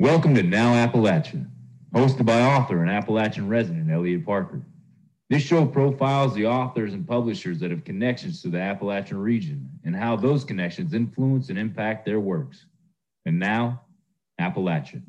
Welcome to Now Appalachia, hosted by author and Appalachian resident Eliot Parker. This show profiles the authors and publishers that have connections to the Appalachian region and how those connections influence and impact their works. And now, Appalachia.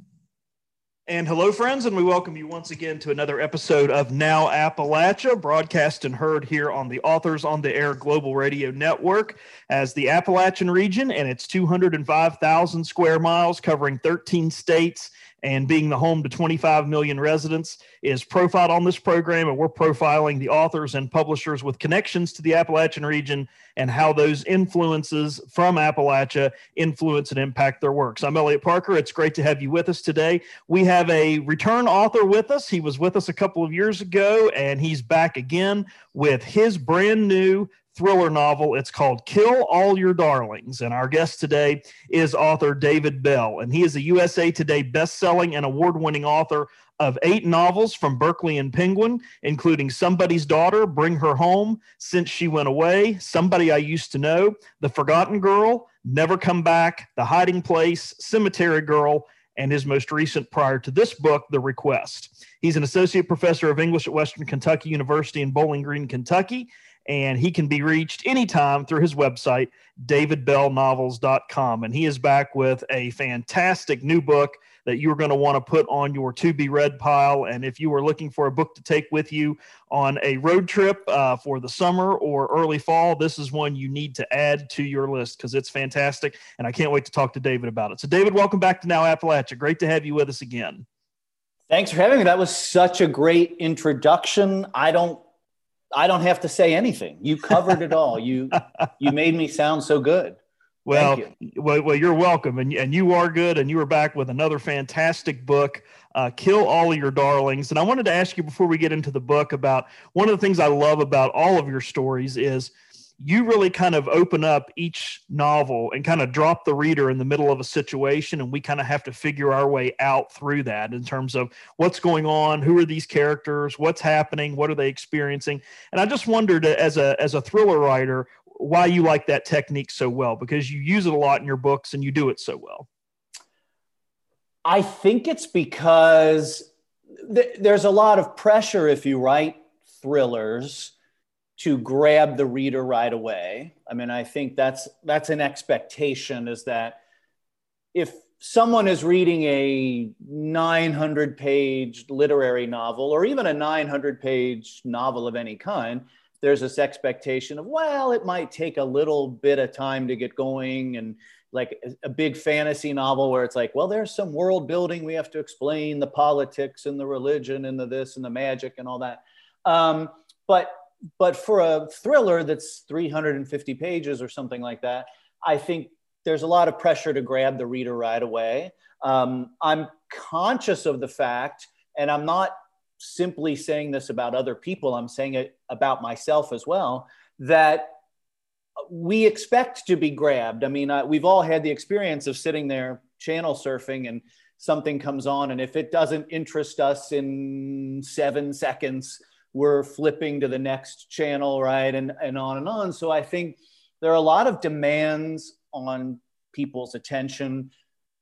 And hello, friends, and we welcome you once again to another episode of Now Appalachia, broadcast and heard here on the Authors on the Air Global Radio Network as the Appalachian region and its 205,000 square miles covering 13 states and being the home to 25 million residents is profiled on this program. And we're profiling the authors and publishers with connections to the Appalachian region and how those influences from Appalachia influence and impact their works. I'm Eliot Parker. It's great to have you with us today. We have a return author with us. He was with us a couple of years ago, and he's back again with his brand new thriller novel. It's called Kill All Your Darlings. And our guest today is author David Bell. And he is a USA Today best-selling and award-winning author of eight novels from Berkley and Penguin, including Somebody's Daughter, Bring Her Home, Since She Went Away, Somebody I Used to Know, The Forgotten Girl, Never Come Back, The Hiding Place, Cemetery Girl, and his most recent prior to this book, The Request. He's an associate professor of English at Western Kentucky University in Bowling Green, Kentucky, and he can be reached anytime through his website, davidbellnovels.com. And he is back with a fantastic new book that you're going to want to put on your to be read pile. And if you are looking for a book to take with you on a road trip uh, for the summer or early fall, this is one you need to add to your list because it's fantastic. And I can't wait to talk to David about it. So, David, welcome back to Now Appalachia. Great to have you with us again. Thanks for having me. That was such a great introduction. I don't I don't have to say anything. You covered it all. You you made me sound so good. Well, you. well, well, you're welcome, and and you are good, and you are back with another fantastic book, uh, "Kill All of Your Darlings." And I wanted to ask you before we get into the book about one of the things I love about all of your stories is you really kind of open up each novel and kind of drop the reader in the middle of a situation and we kind of have to figure our way out through that in terms of what's going on who are these characters what's happening what are they experiencing? And i just wondered as a as a thriller writer why you like that technique so well because you use it a lot in your books and you do it so well. I think it's because th- there's a lot of pressure if you write thrillers to grab the reader right away. I mean, I think that's that's an expectation is that if someone is reading a 900 page literary novel or even a 900 page novel of any kind, there's this expectation of, well, it might take a little bit of time to get going and like a big fantasy novel where it's like, well, there's some world building. We have to explain the politics and the religion and the this and the magic and all that. Um, but but for a thriller that's 350 pages or something like that, I think there's a lot of pressure to grab the reader right away. Um, I'm conscious of the fact, and I'm not simply saying this about other people, I'm saying it about myself as well, that we expect to be grabbed. I mean, uh, we've all had the experience of sitting there channel surfing and something comes on, and if it doesn't interest us in seven seconds, we're flipping to the next channel, right? And, and on and on. So I think there are a lot of demands on people's attention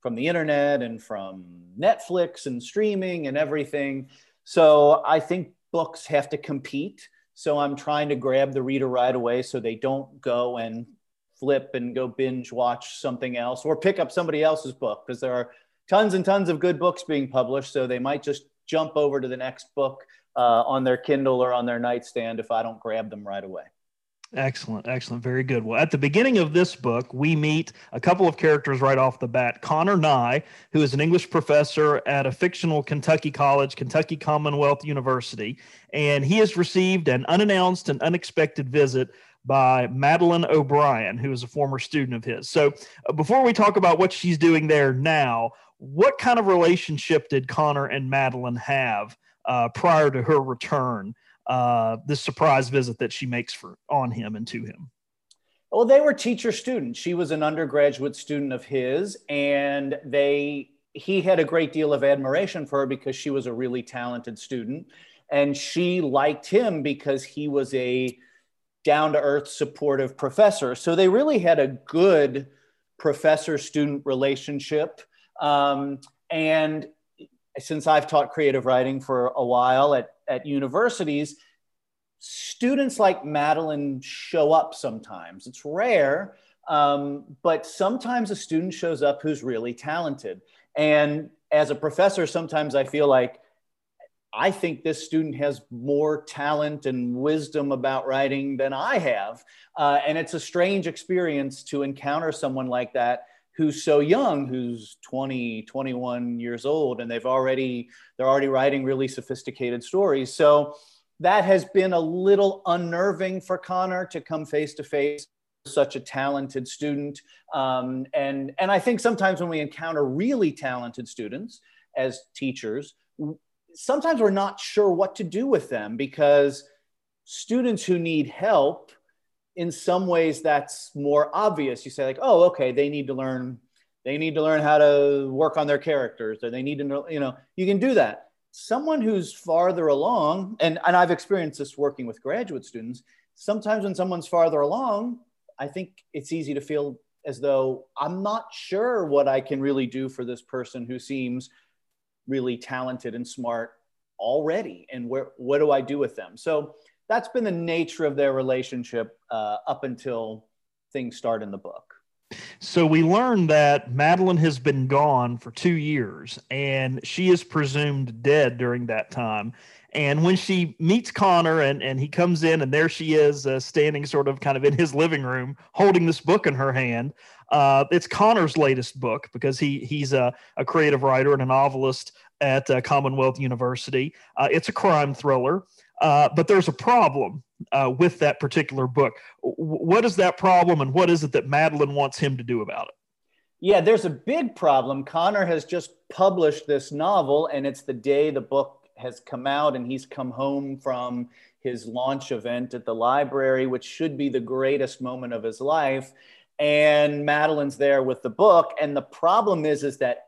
from the internet and from Netflix and streaming and everything. So I think books have to compete. So I'm trying to grab the reader right away so they don't go and flip and go binge watch something else or pick up somebody else's book because there are tons and tons of good books being published. So they might just jump over to the next book uh, on their Kindle or on their nightstand if I don't grab them right away. Excellent, excellent, very good. Well, at the beginning of this book, we meet a couple of characters right off the bat. Connor Nye, who is an English professor at a fictional Kentucky college, Kentucky Commonwealth University, and he has received an unannounced and unexpected visit by Madeline O'Brien, who is a former student of his. So, uh, before we talk about what she's doing there now, what kind of relationship did Connor and Madeline have uh, prior to her return, uh, this surprise visit that she makes for on him and to him? Well, they were teacher students. She was an undergraduate student of his, and they he had a great deal of admiration for her because she was a really talented student, and she liked him because he was a down to earth, supportive professor. So they really had a good professor student relationship. Um, and since I've taught creative writing for a while at, at universities, students like Madeline show up sometimes. It's rare, um, but sometimes a student shows up who's really talented. And as a professor, sometimes I feel like I think this student has more talent and wisdom about writing than I have. Uh, and it's a strange experience to encounter someone like that who's so young who's 20 21 years old and they've already they're already writing really sophisticated stories. So that has been a little unnerving for connor to come face to face with such a talented student. Um, and and i think sometimes when we encounter really talented students as teachers sometimes we're not sure what to do with them because students who need help in some ways that's more obvious. You say like oh okay they need to learn they need to learn how to work on their characters or they need to know you know you can do that. Someone who's farther along and, and i've experienced this working with graduate students sometimes when someone's farther along i think it's easy to feel as though i'm not sure what i can really do for this person who seems really talented and smart already and where what do i do with them? So that's been the nature of their relationship uh, up until things start in the book. So we learned that Madeline has been gone for two years and she is presumed dead during that time. And when she meets Connor and, and he comes in and there she is uh, standing sort of kind of in his living room holding this book in her hand. Uh, it's Connor's latest book because he he's a, a creative writer and a novelist at uh, Commonwealth University. Uh, it's a crime thriller. Uh, but there's a problem uh, with that particular book. What is that problem, and what is it that Madeline wants him to do about it? Yeah, there's a big problem. Connor has just published this novel, and it's the day the book has come out, and he's come home from his launch event at the library, which should be the greatest moment of his life. And Madeline's there with the book, and the problem is, is that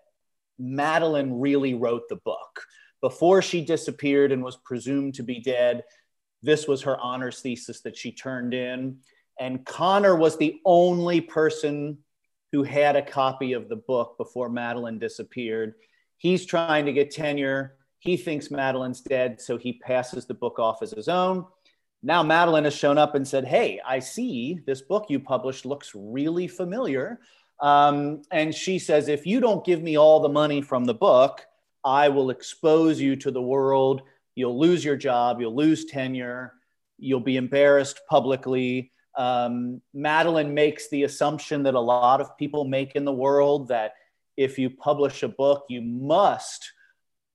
Madeline really wrote the book before she disappeared and was presumed to be dead. This was her honors thesis that she turned in. And Connor was the only person who had a copy of the book before Madeline disappeared. He's trying to get tenure. He thinks Madeline's dead, so he passes the book off as his own. Now Madeline has shown up and said, Hey, I see this book you published looks really familiar. Um, and she says, If you don't give me all the money from the book, I will expose you to the world. You'll lose your job. You'll lose tenure. You'll be embarrassed publicly. Um, Madeline makes the assumption that a lot of people make in the world that if you publish a book, you must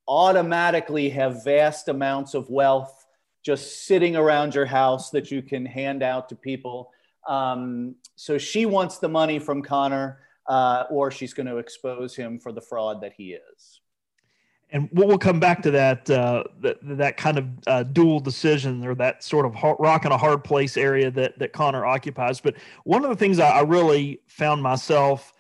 automatically have vast amounts of wealth just sitting around your house that you can hand out to people. Um, so she wants the money from Connor, uh, or she's going to expose him for the fraud that he is and we'll, come back to that uh, that that kind of uh, dual decision or that sort of hard, rock and a hard place area that that Connor occupies. But one of the things I, I really found myself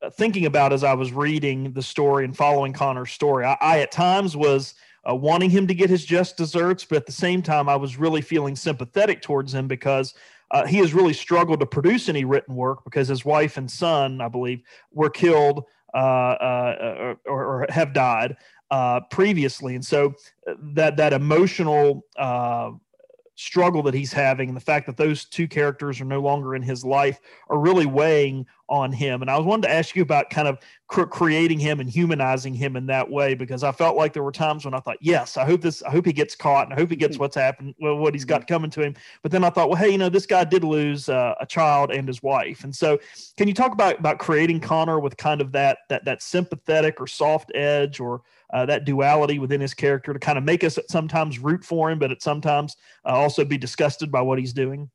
uh, thinking about as I was reading the story and following Connor's story, I, I at times was uh, wanting him to get his just desserts, but at the same time, I was really feeling sympathetic towards him because. Uh, he has really struggled to produce any written work because his wife and son, I believe, were killed or, or, have died uh, previously, and so uh, that that emotional uh, struggle that he's having and the fact that those two characters are no longer in his life are really weighing on him. And I was wanted to ask you about kind of creating him and humanizing him in that way because I felt like there were times when I thought, yes, I hope this, I hope he gets caught and I hope he gets mm-hmm. what's happened, what he's got mm-hmm. coming to him. But then I thought, well, hey, you know, this guy did lose uh, a child and his wife, and so can you talk about about creating Connor with kind of that that that sympathetic or soft edge or uh, that duality within his character to kind of make us sometimes root for him, but at sometimes uh, also be disgusted by what he's doing?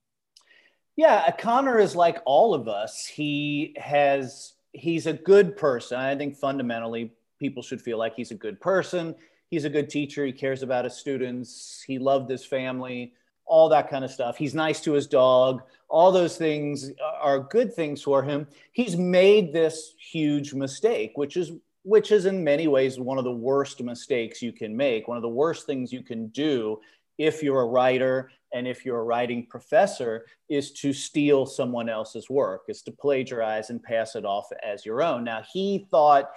Yeah, Connor is like all of us. He has he's a good person. I think fundamentally people should feel like he's a good person. He's a good teacher. He cares about his students. He loved his family, all that kind of stuff. He's nice to his dog. All those things are good things for him. He's made this huge mistake, which is which is in many ways one of the worst mistakes you can make, one of the worst things you can do if you're a writer and if you're a writing professor is to steal someone else's work, is to plagiarize and pass it off as your own. Now, he thought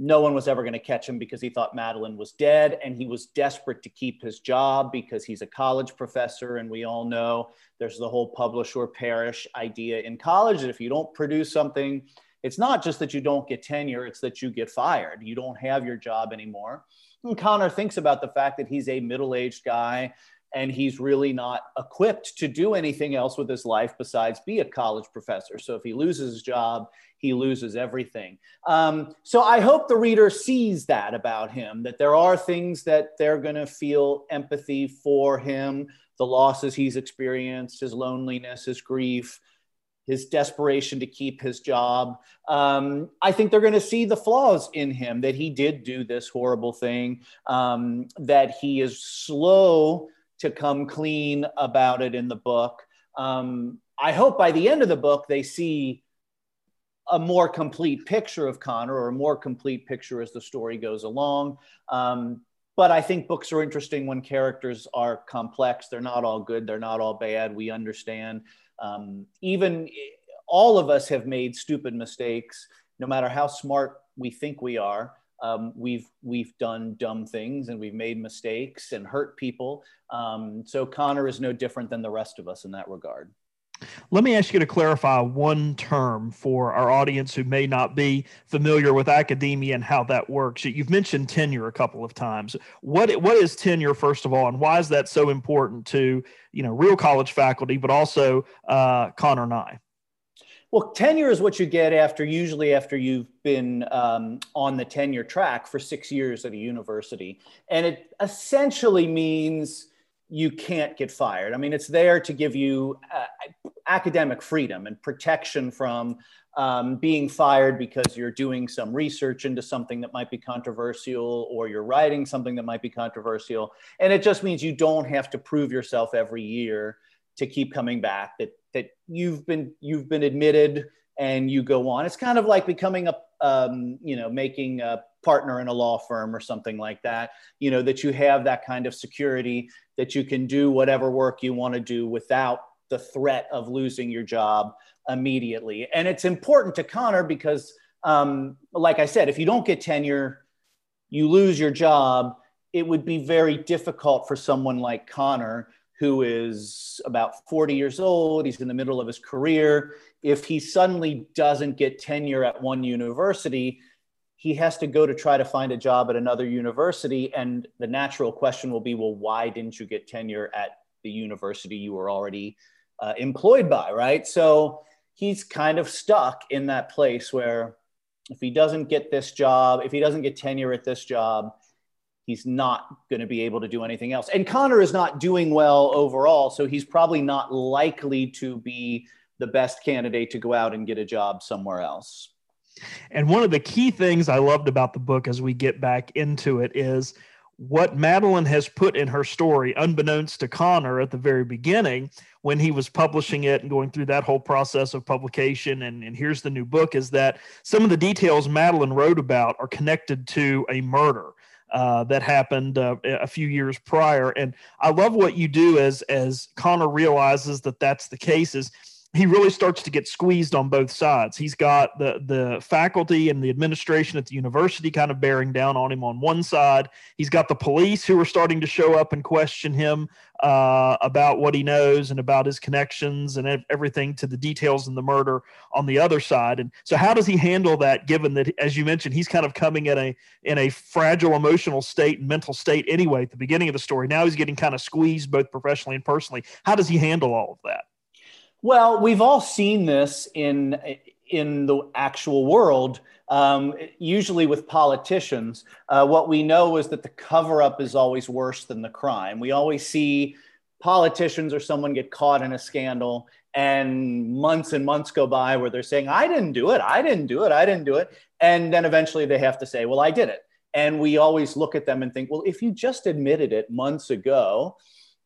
no one was ever going to catch him because he thought Madeline was dead. And he was desperate to keep his job because he's a college professor. And we all know there's the whole publish or perish idea in college that if you don't produce something, it's not just that you don't get tenure, it's that you get fired. You don't have your job anymore. And Connor thinks about the fact that he's a middle aged guy and he's really not equipped to do anything else with his life besides be a college professor. So if he loses his job, he loses everything. Um, so I hope the reader sees that about him, that there are things that they're going to feel empathy for him, the losses he's experienced, his loneliness, his grief. His desperation to keep his job. Um, I think they're going to see the flaws in him that he did do this horrible thing, um, that he is slow to come clean about it in the book. Um, I hope by the end of the book they see a more complete picture of Connor or a more complete picture as the story goes along. Um, but I think books are interesting when characters are complex. They're not all good, they're not all bad. We understand. Um, even all of us have made stupid mistakes, no matter how smart we think we are. Um, we've we've done dumb things and we've made mistakes and hurt people. Um, so Connor is no different than the rest of us in that regard. Let me ask you to clarify one term for our audience who may not be familiar with academia and how that works. You've mentioned tenure a couple of times. What what is tenure first of all, and why is that so important to you know real college faculty, but also uh, Connor Nye? Well, tenure is what you get after, usually after you've been um, on the tenure track for six years at a university. And it essentially means you can't get fired. I mean, it's there to give you uh, academic freedom and protection from um, being fired because you're doing some research into something that might be controversial or you're writing something that might be controversial. And it just means you don't have to prove yourself every year to keep coming back that that you've been you've been admitted and you go on. It's kind of like becoming a um, you know making a partner in a law firm or something like that. You know that you have that kind of security that you can do whatever work you want to do without the threat of losing your job immediately. And it's important to Connor because, um, like I said, if you don't get tenure, you lose your job. It would be very difficult for someone like Connor who is about 40 years old, he's in the middle of his career. If he suddenly doesn't get tenure at one university, he has to go to try to find a job at another university. And the natural question will be well, why didn't you get tenure at the university you were already uh, employed by, right? So he's kind of stuck in that place where if he doesn't get this job, if he doesn't get tenure at this job, he's not going to be able to do anything else. And Connor is not doing well overall, so he's probably not likely to be the best candidate to go out and get a job somewhere else. And one of the key things I loved about the book as we get back into it is what Madeline has put in her story, unbeknownst to Connor at the very beginning, when he was publishing it and going through that whole process of publication. And, and here's the new book is that some of the details Madeline wrote about are connected to a murder uh, that happened uh, a few years prior. And I love what you do as as Connor realizes that that's the case. Is he really starts to get squeezed on both sides. He's got the the faculty and the administration at the university kind of bearing down on him on one side. He's got the police who are starting to show up and question him uh, about what he knows and about his connections and everything to the details in the murder on the other side. And so, how does he handle that? Given that, as you mentioned, he's kind of coming in a in a fragile emotional state and mental state anyway at the beginning of the story. Now he's getting kind of squeezed both professionally and personally. How does he handle all of that? Well, we've all seen this in in the actual world. Um, usually with politicians, uh, what we know is that the cover up is always worse than the crime. We always see politicians or someone get caught in a scandal, and months and months go by where they're saying, I didn't do it, I didn't do it, I didn't do it. And then eventually they have to say, Well, I did it. And we always look at them and think, Well, if you just admitted it months ago,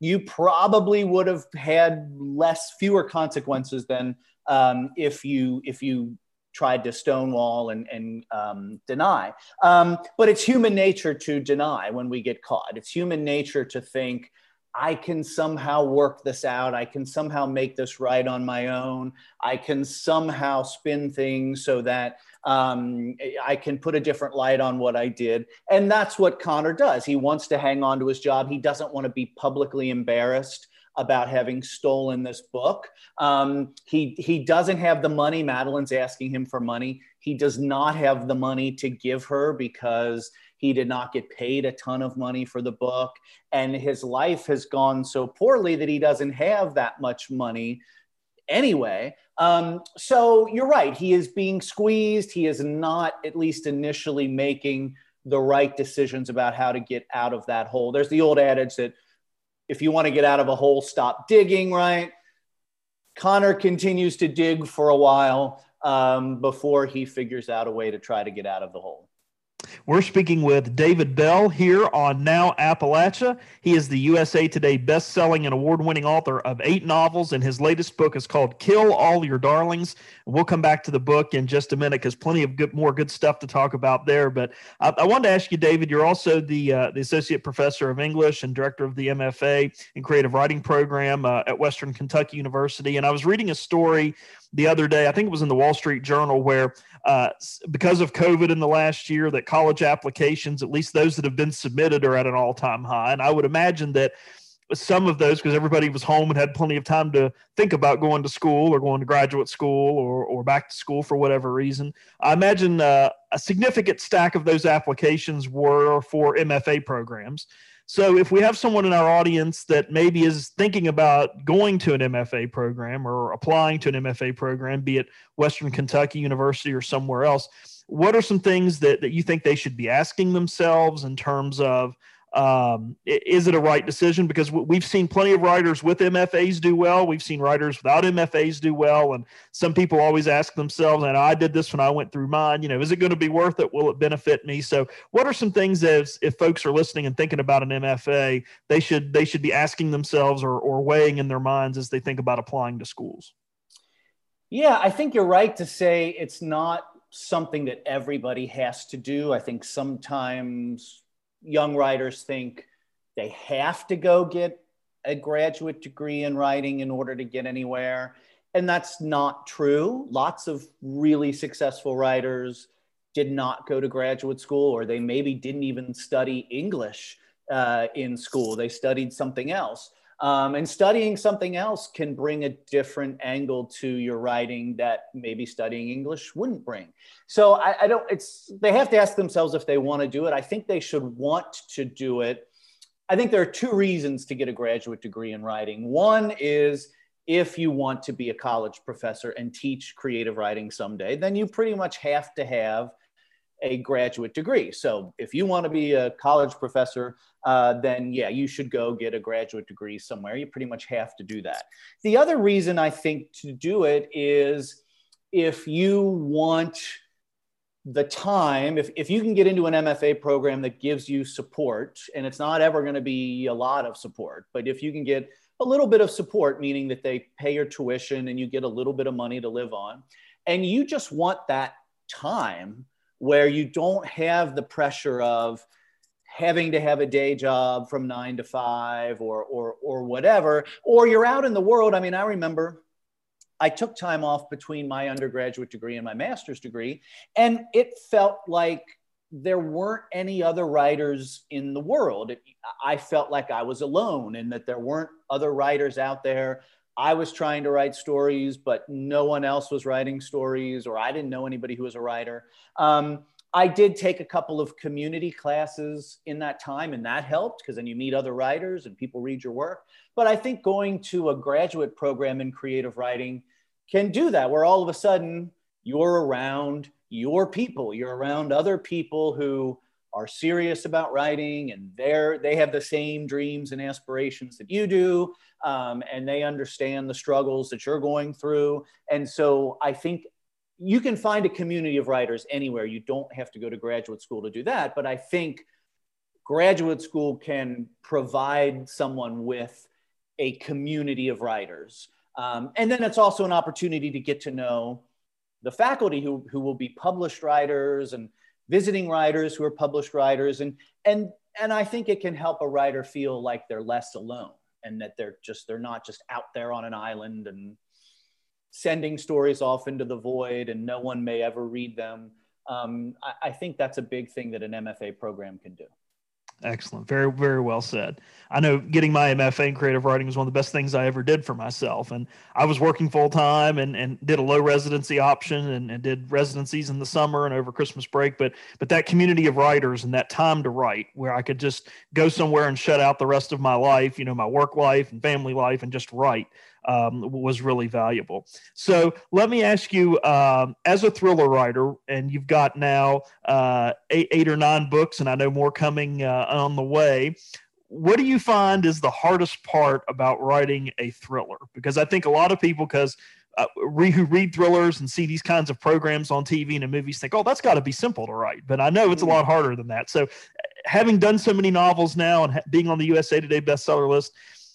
you probably would have had less fewer consequences than um, if you if you tried to stonewall and, and um, deny. Um, but it's human nature to deny when we get caught. It's human nature to think I can somehow work this out. I can somehow make this right on my own. I can somehow spin things so that um, I can put a different light on what I did. And that's what Connor does. He wants to hang on to his job. He doesn't want to be publicly embarrassed about having stolen this book. Um, he, he doesn't have the money. Madeline's asking him for money. He does not have the money to give her because he did not get paid a ton of money for the book. And his life has gone so poorly that he doesn't have that much money anyway. Um, so you're right. He is being squeezed. He is not, at least initially, making the right decisions about how to get out of that hole. There's the old adage that if you want to get out of a hole, stop digging, right? Connor continues to dig for a while um, before he figures out a way to try to get out of the hole. We're speaking with David Bell here on Now Appalachia. He is the USA Today best-selling and award-winning author of eight novels, and his latest book is called "Kill All Your Darlings." We'll come back to the book in just a minute because plenty of good, more good stuff to talk about there. But I, I wanted to ask you, David. You're also the uh, the associate professor of English and director of the MFA and creative writing program uh, at Western Kentucky University. And I was reading a story the other day. I think it was in the Wall Street Journal where uh, because of COVID in the last year, that college applications, at least those that have been submitted, are at an all time high. And I would imagine that some of those, because everybody was home and had plenty of time to think about going to school or going to graduate school or, or back to school for whatever reason, I imagine uh, a significant stack of those applications were for MFA programs. So if we have someone in our audience that maybe is thinking about going to an MFA program or applying to an MFA program, be it Western Kentucky University or somewhere else, what are some things that, that you think they should be asking themselves in terms of um, is it a right decision? Because we've seen plenty of writers with MFAs do well. We've seen writers without MFAs do well. And some people always ask themselves, and I did this when I went through mine, you know, is it going to be worth it? Will it benefit me? So what are some things that if folks are listening and thinking about an MFA, they should, they should be asking themselves or, or weighing in their minds as they think about applying to schools? Yeah, I think you're right to say it's not something that everybody has to do. I think sometimes young writers think they have to go get a graduate degree in writing in order to get anywhere. And that's not true. Lots of really successful writers did not go to graduate school, or they maybe didn't even study English uh, in school. They studied something else. Um, and studying something else can bring a different angle to your writing that maybe studying English wouldn't bring. So I, I don't, it's, they have to ask themselves if they want to do it. I think they should want to do it. I think there are two reasons to get a graduate degree in writing. One is if you want to be a college professor and teach creative writing someday, then you pretty much have to have a graduate degree. So if you want to be a college professor, uh, then yeah, you should go get a graduate degree somewhere. You pretty much have to do that. The other reason I think to do it is if you want the time, if, if you can get into an MFA program that gives you support, and it's not ever going to be a lot of support, but if you can get a little bit of support, meaning that they pay your tuition and you get a little bit of money to live on, and you just want that time where you don't have the pressure of having to have a day job from nine to five or, or, or whatever, or you're out in the world. I mean, I remember I took time off between my undergraduate degree and my master's degree, and it felt like there weren't any other writers in the world. I felt like I was alone and that there weren't other writers out there I was trying to write stories, but no one else was writing stories, or I didn't know anybody who was a writer. Um, I did take a couple of community classes in that time, and that helped because then you meet other writers and people read your work. But I think going to a graduate program in creative writing can do that, where all of a sudden you're around your people, you're around other people who are serious about writing and they're they have the same dreams and aspirations that you do um, and they understand the struggles that you're going through. And so i think you can find a community of writers anywhere. You don't have to go to graduate school to do that but i think graduate school can provide someone with a community of writers. Um, and then it's also an opportunity to get to know the faculty who, who will be published writers and visiting writers who are published writers and and and i think it can help a writer feel like they're less alone and that they're just they're not just out there on an island and sending stories off into the void and no one may ever read them. Um, I, I think that's a big thing that an MFA program can do. Excellent. Very, very well said. I know getting my MFA in creative writing was one of the best things I ever did for myself. And I was working full time and, and did a low residency option and, and did residencies in the summer and over Christmas break. But but that community of writers and that time to write where I could just go somewhere and shut out the rest of my life, you know, my work life and family life and just write um, was really valuable. So let me ask you, um, as a thriller writer, and you've got now uh, eight, eight or nine books, and I know more coming uh, on the way. What do you find is the hardest part about writing a thriller? Because I think a lot of people, because uh, who read thrillers and see these kinds of programs on TV and in movies think, oh, that's got to be simple to write. But I know it's a lot harder than that. So, having done so many novels now and ha- being on the USA Today bestseller list,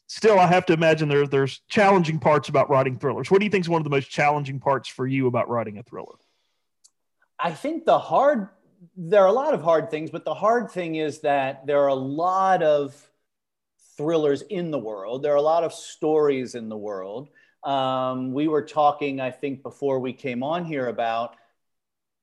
still, I have to imagine there, there's challenging parts about writing thrillers. What do you think is one of the most challenging parts for you about writing a thriller? I think the hard, there are a lot of hard things, but the hard thing is that there are a lot of thrillers in the world. There are a lot of stories in the world. Um, we were talking, I think, before we came on here about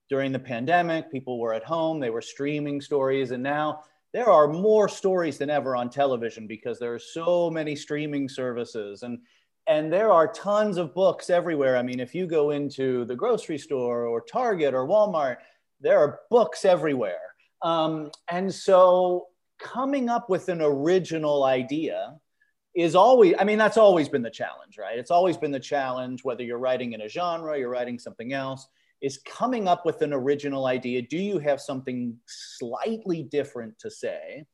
during the pandemic, people were at home, they were streaming stories, and now there are more stories than ever on television because there are so many streaming services and and there are tons of books everywhere. I mean, if you go into the grocery store or Target or Walmart, there are books everywhere. Um, and so coming up with an original idea is always, I mean, that's always been the challenge, right? It's always been the challenge, whether you're writing in a genre, you're writing something else is coming up with an original idea. Do you have something slightly different to say?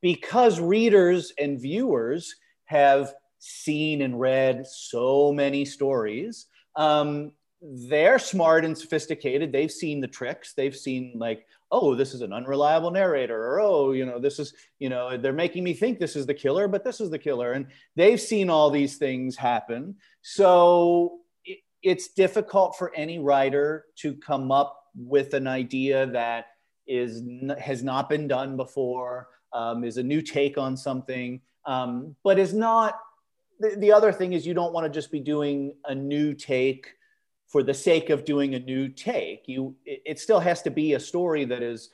Because readers and viewers have seen and read so many stories. Um, they're smart and sophisticated. They've seen the tricks. They've seen like, oh, this is an unreliable narrator, or oh, you know, this is, you know, they're making me think this is the killer, but this is the killer. And they've seen all these things happen. So it's difficult for any writer to come up with an idea that is has not been done before, um, is a new take on something, um, but is not. The, the other thing is you don't want to just be doing a new take for the sake of doing a new take. You it, it still has to be a story that is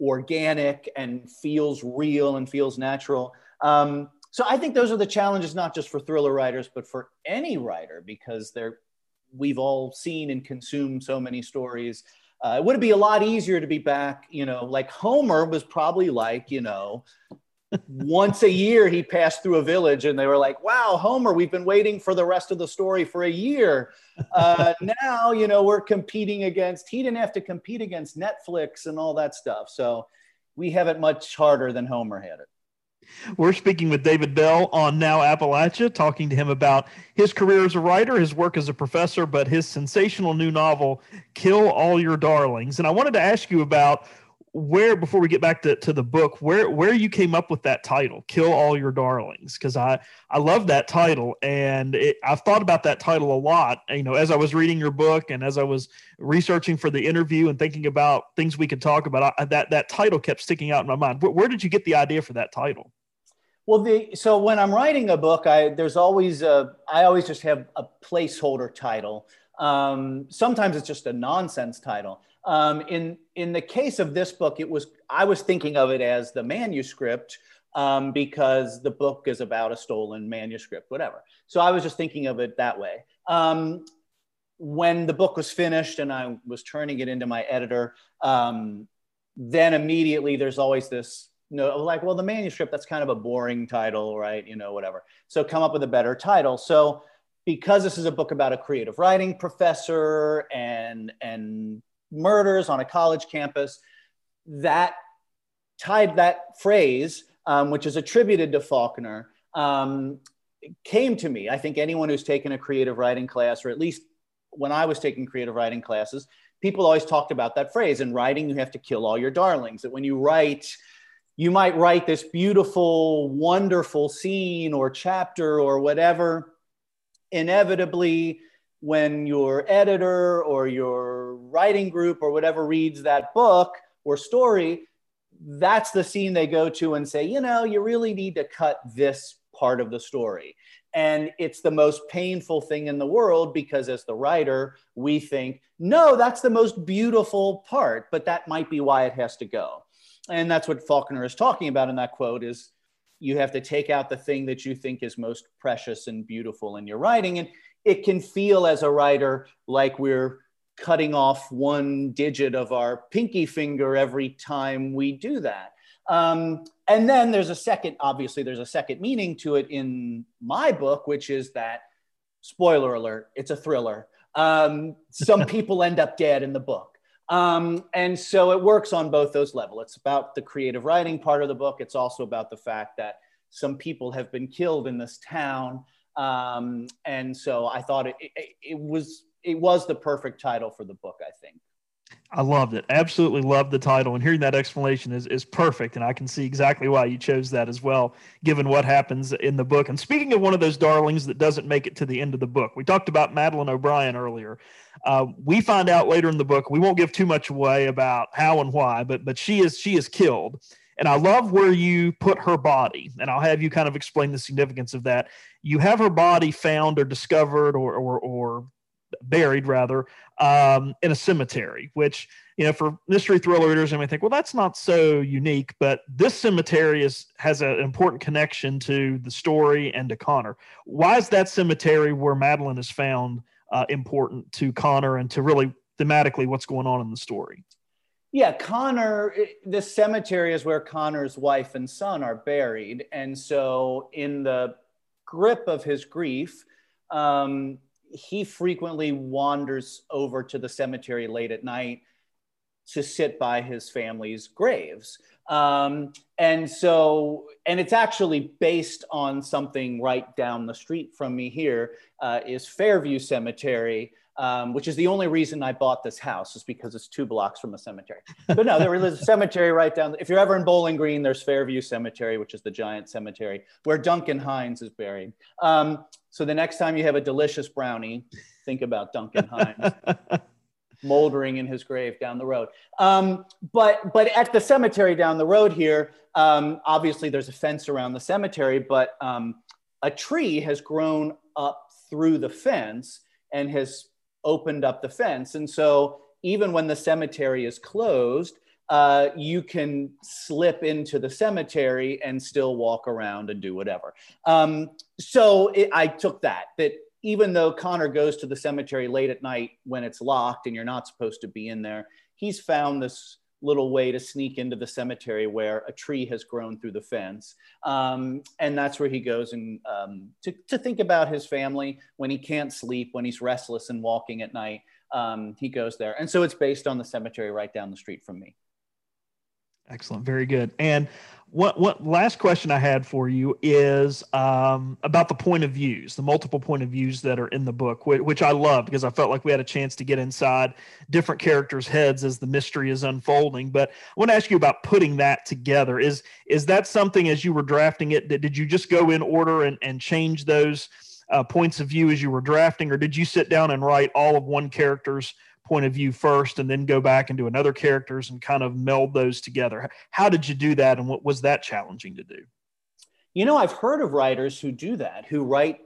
organic and feels real and feels natural. Um, so I think those are the challenges, not just for thriller writers, but for any writer, because they're we've all seen and consumed so many stories. Uh, it would be a lot easier to be back, you know, like Homer was probably like, you know, once a year he passed through a village and they were like, wow, Homer, we've been waiting for the rest of the story for a year. Uh, now, you know, we're competing against, he didn't have to compete against Netflix and all that stuff. So we have it much harder than Homer had it. We're speaking with David Bell on Now Appalachia, talking to him about his career as a writer, his work as a professor, but his sensational new novel, Kill All Your Darlings. And I wanted to ask you about where before we get back to, to the book where where you came up with that title kill all your darlings because i i love that title. And it, i've thought about that title a lot you know as i was reading your book and as i was researching for the interview and thinking about things we could talk about I, that that title kept sticking out in my mind. Where, where did you get the idea for that title well, the so when I'm writing a book, I there's always a I always just have a placeholder title. Um, sometimes it's just a nonsense title. Um, in in the case of this book, it was I was thinking of it as the manuscript um, because the book is about a stolen manuscript, whatever. So I was just thinking of it that way. Um, when the book was finished and I was turning it into my editor, um, then immediately there's always this no, like, well, the manuscript, that's kind of a boring title, right? You know, whatever. So come up with a better title. So because this is a book about a creative writing professor and and murders on a college campus, that tied that phrase, um, which is attributed to Faulkner, um, came to me. I think anyone who's taken a creative writing class, or at least when I was taking creative writing classes, people always talked about that phrase. In writing, you have to kill all your darlings. That when you write, you might write this beautiful, wonderful scene or chapter or whatever. Inevitably, when your editor or your writing group or whatever reads that book or story, that's the scene they go to and say, you know, you really need to cut this part of the story. And it's the most painful thing in the world because, as the writer, we think, no, that's the most beautiful part, but that might be why it has to go. And that's what Faulkner is talking about in that quote is you have to take out the thing that you think is most precious and beautiful in your writing. And it can feel as a writer like we're cutting off one digit of our pinky finger every time we do that. Um, and then there's a second, obviously, there's a second meaning to it in my book, which is that, spoiler alert, it's a thriller. Um, some people end up dead in the book. Um, and so it works on both those levels. It's about the creative writing part of the book. It's also about the fact that some people have been killed in this town. Um, and so I thought it, it, it was it was the perfect title for the book. I think. I loved it. Absolutely loved the title, and hearing that explanation is is perfect. And I can see exactly why you chose that as well, given what happens in the book. And speaking of one of those darlings that doesn't make it to the end of the book, we talked about Madeline O'Brien earlier. Uh, we find out later in the book. We won't give too much away about how and why, but but she is she is killed. And I love where you put her body, and I'll have you kind of explain the significance of that. You have her body found or discovered or or, or buried rather um, in a cemetery, which you know for mystery thriller readers, I may think, well, that's not so unique, but this cemetery is has an important connection to the story and to Connor. Why is that cemetery where madeline is found uh, important to Connor and to really thematically what's going on in the story? Yeah, Connor, the cemetery is where Connor's wife and son are buried. And so, in the grip of his grief, um, he frequently wanders over to the cemetery late at night to sit by his family's graves. Um, and so, and it's actually based on something right down the street from me here uh, is Fairview Cemetery, um, which is the only reason I bought this house is because it's two blocks from a cemetery. But no, there is a cemetery right down. If you're ever in Bowling Green, there's Fairview Cemetery, which is the giant cemetery where Duncan Hines is buried. Um, so the next time you have a delicious brownie, think about Duncan Hines. moldering in his grave down the road. Um, but but at the cemetery down the road here, um, obviously there's a fence around the cemetery, but um, a tree has grown up through the fence and has opened up the fence. And so even when the cemetery is closed, uh, you can slip into the cemetery and still walk around and do whatever. Um, so it, I took that, that even though Connor goes to the cemetery late at night when it's locked and you're not supposed to be in there, he's found this little way to sneak into the cemetery where a tree has grown through the fence. Um, and that's where he goes and um, to, to think about his family when he can't sleep, when he's restless and walking at night. Um, he goes there. And so it's based on the cemetery right down the street from me. Excellent. Very good. And what what last question I had for you is um, about the point of views, the multiple point of views that are in the book, which, which, I love because I felt like we had a chance to get inside different characters' heads as the mystery is unfolding. But I want to ask you about putting that together. Is is that something as you were drafting it? Did you just go in order and, and change those uh, points of view as you were drafting, or did you sit down and write all of one character's point of view first and then go back and do another characters and kind of meld those together. How did you do that and what was that challenging to do? You know i've heard of writers who do that who write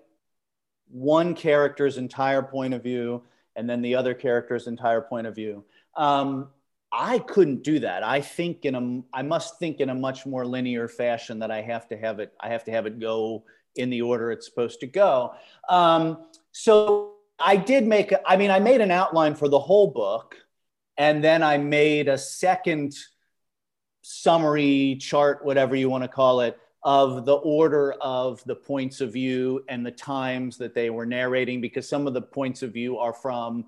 one character's entire point of view and then the other character's entire point of view. Um, i couldn't do that. I think in a i must think in a much more linear fashion that i have to have it i have to have it go in the order it's supposed to go. Um, so I did make, I mean, I made an outline for the whole book, and then I made a second summary chart, whatever you want to call it, of the order of the points of view and the times that they were narrating, because some of the points of view are from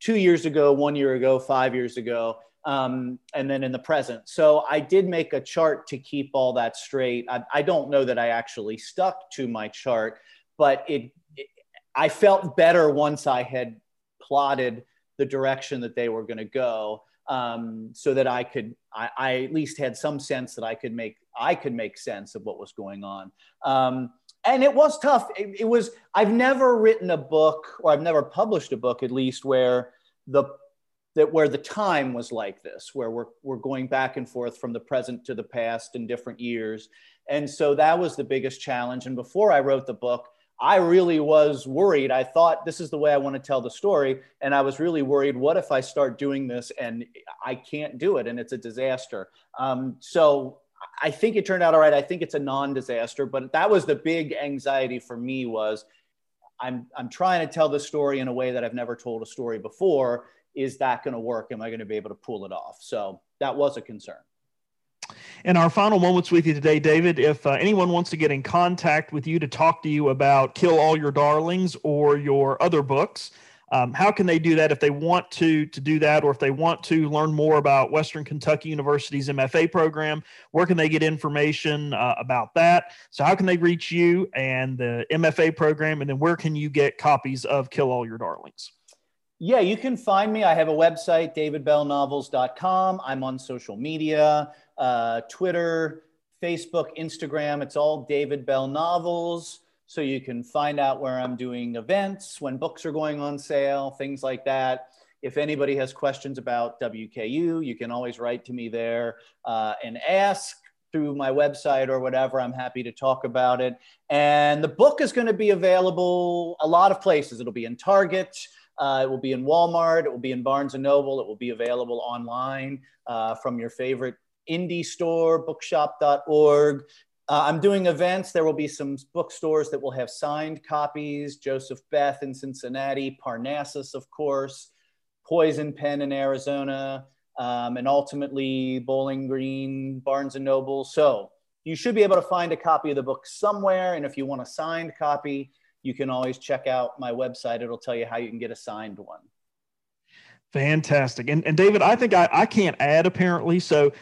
two years ago, one year ago, five years ago, um, and then in the present. So I did make a chart to keep all that straight. I, I don't know that I actually stuck to my chart, but it I felt better once I had plotted the direction that they were going to go, um, so that I could, I, I, at least had some sense that I could make, I could make sense of what was going on. Um, and it was tough. It, it was. I've never written a book, or I've never published a book, at least, where the that where the time was like this, where we're, we're going back and forth from the present to the past in different years. And so that was the biggest challenge. And before I wrote the book, I really was worried. I thought this is the way I want to tell the story. And I was really worried what if I start doing this and I can't do it and it's a disaster? Um, so I think it turned out all right. I think it's a non disaster, but that was the big anxiety for me was I'm, I'm trying to tell the story in a way that I've never told a story before. Is that going to work? Am I going to be able to pull it off? So that was a concern. In our final moments with you today, David, if uh, anyone wants to get in contact with you to talk to you about Kill All Your Darlings or your other books, um, how can they do that if they want to to do that, or if they want to learn more about Western Kentucky University's MFA program? Where can they get information uh, about that? So, how can they reach you and the MFA program, and then where can you get copies of Kill All Your Darlings? Yeah, you can find me. I have a website, davidbellnovels.com. I'm on social media, uh, Twitter, Facebook, Instagram. It's all David Bell Novels. So you can find out where I'm doing events, when books are going on sale, things like that. If anybody has questions about WKU, you can always write to me there uh, and ask through my website or whatever. I'm happy to talk about it. And the book is going to be available a lot of places. It'll be in Target. Uh, it will be in Walmart. It will be in Barnes and Noble. It will be available online uh, from your favorite indie store, bookshop.org. Uh, I'm doing events. There will be some bookstores that will have signed copies. Joseph Beth in Cincinnati, Parnassus, of course, Poison Pen in Arizona, um, and ultimately Bowling Green, Barnes and Noble. So you should be able to find a copy of the book somewhere. And if you want a signed copy, you can always check out my website. It'll tell you how you can get a signed one. Fantastic. And, and David, I think I, I can't add apparently. So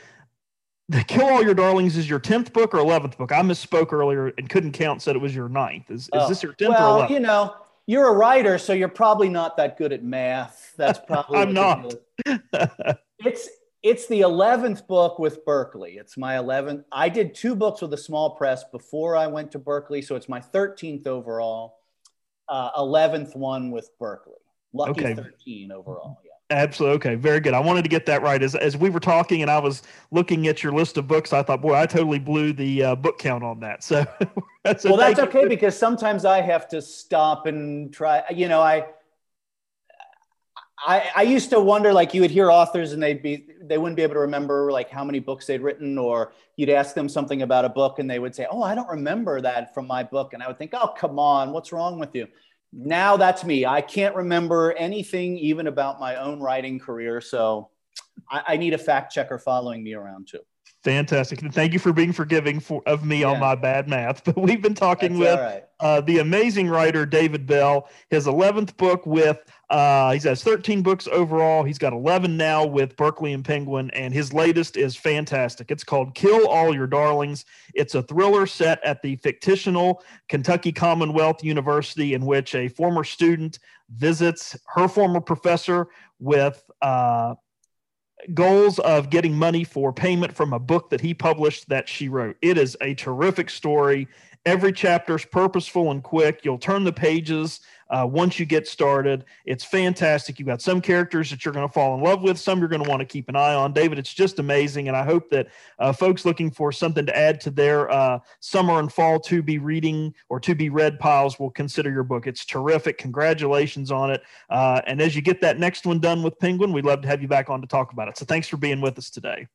the Kill All Your Darlings is your 10th book or 11th book? I misspoke earlier and couldn't count, said it was your ninth. Is, is oh, this your 10th well, or 11th? you know, you're a writer, so you're probably not that good at math. That's probably I'm not. it's it's the 11th book with Berkley. It's my 11th. I did two books with a small press before I went to Berkley, so it's my 13th overall. Uh, 11th one with Berkley. Lucky okay. 13 overall. Yeah. Absolutely. Okay. Very good. I wanted to get that right. As, as we were talking and I was looking at your list of books, I thought, boy, I totally blew the uh, book count on that. So, so well, that's okay because sometimes I have to stop and try, you know, I, I, I used to wonder, like you would hear authors and they'd be, they wouldn't be able to remember like how many books they'd written, or you'd ask them something about a book and they would say, oh, I don't remember that from my book. And I would think, oh, come on, what's wrong with you? Now that's me. I can't remember anything even about my own writing career. So I, I need a fact checker following me around too. Fantastic. And thank you for being forgiving for, of me yeah. on my bad math. But we've been talking That's with right. uh, the amazing writer, David Bell, his 11th book with, uh, he has 13 books overall. He's got 11 now with Berkley and Penguin. And his latest is fantastic. It's called Kill All Your Darlings. It's a thriller set at the fictional Kentucky Commonwealth University in which a former student visits her former professor with, uh, goals of getting money for payment from a book that he published that she wrote. It is a terrific story. Every chapter is purposeful and quick. You'll turn the pages uh, once you get started. It's fantastic. You've got some characters that you're going to fall in love with, some you're going to want to keep an eye on. David, it's just amazing. And I hope that uh, folks looking for something to add to their uh, summer and fall to be reading or to be read piles will consider your book. It's terrific. Congratulations on it. Uh, and as you get that next one done with Penguin, we'd love to have you back on to talk about it. So thanks for being with us today.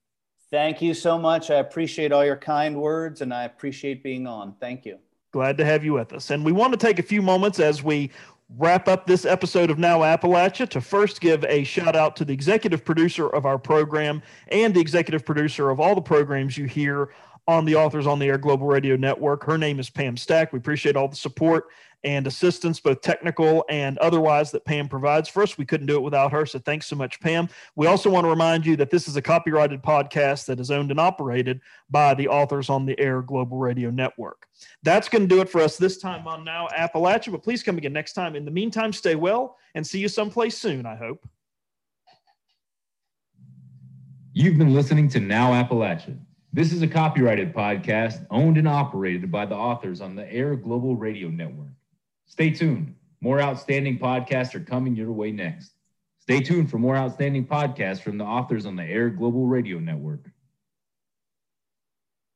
Thank you so much. I appreciate all your kind words and I appreciate being on. Thank you. Glad to have you with us. And we want to take a few moments as we wrap up this episode of Now Appalachia to first give a shout out to the executive producer of our program and the executive producer of all the programs you hear on the Authors on the Air Global Radio Network. Her name is Pam Stack. We appreciate all the support and assistance, both technical and otherwise, that Pam provides for us. We couldn't do it without her. So thanks so much, Pam. We also want to remind you that this is a copyrighted podcast that is owned and operated by the Authors on the Air Global Radio Network. That's going to do it for us this time on Now Appalachia. But please come again next time. In the meantime, stay well and see you someplace soon, I hope. You've been listening to Now Appalachia. This is a copyrighted podcast owned and operated by the authors on the Air Global Radio Network. Stay tuned. More outstanding podcasts are coming your way next. Stay tuned for more outstanding podcasts from the authors on the Air Global Radio Network.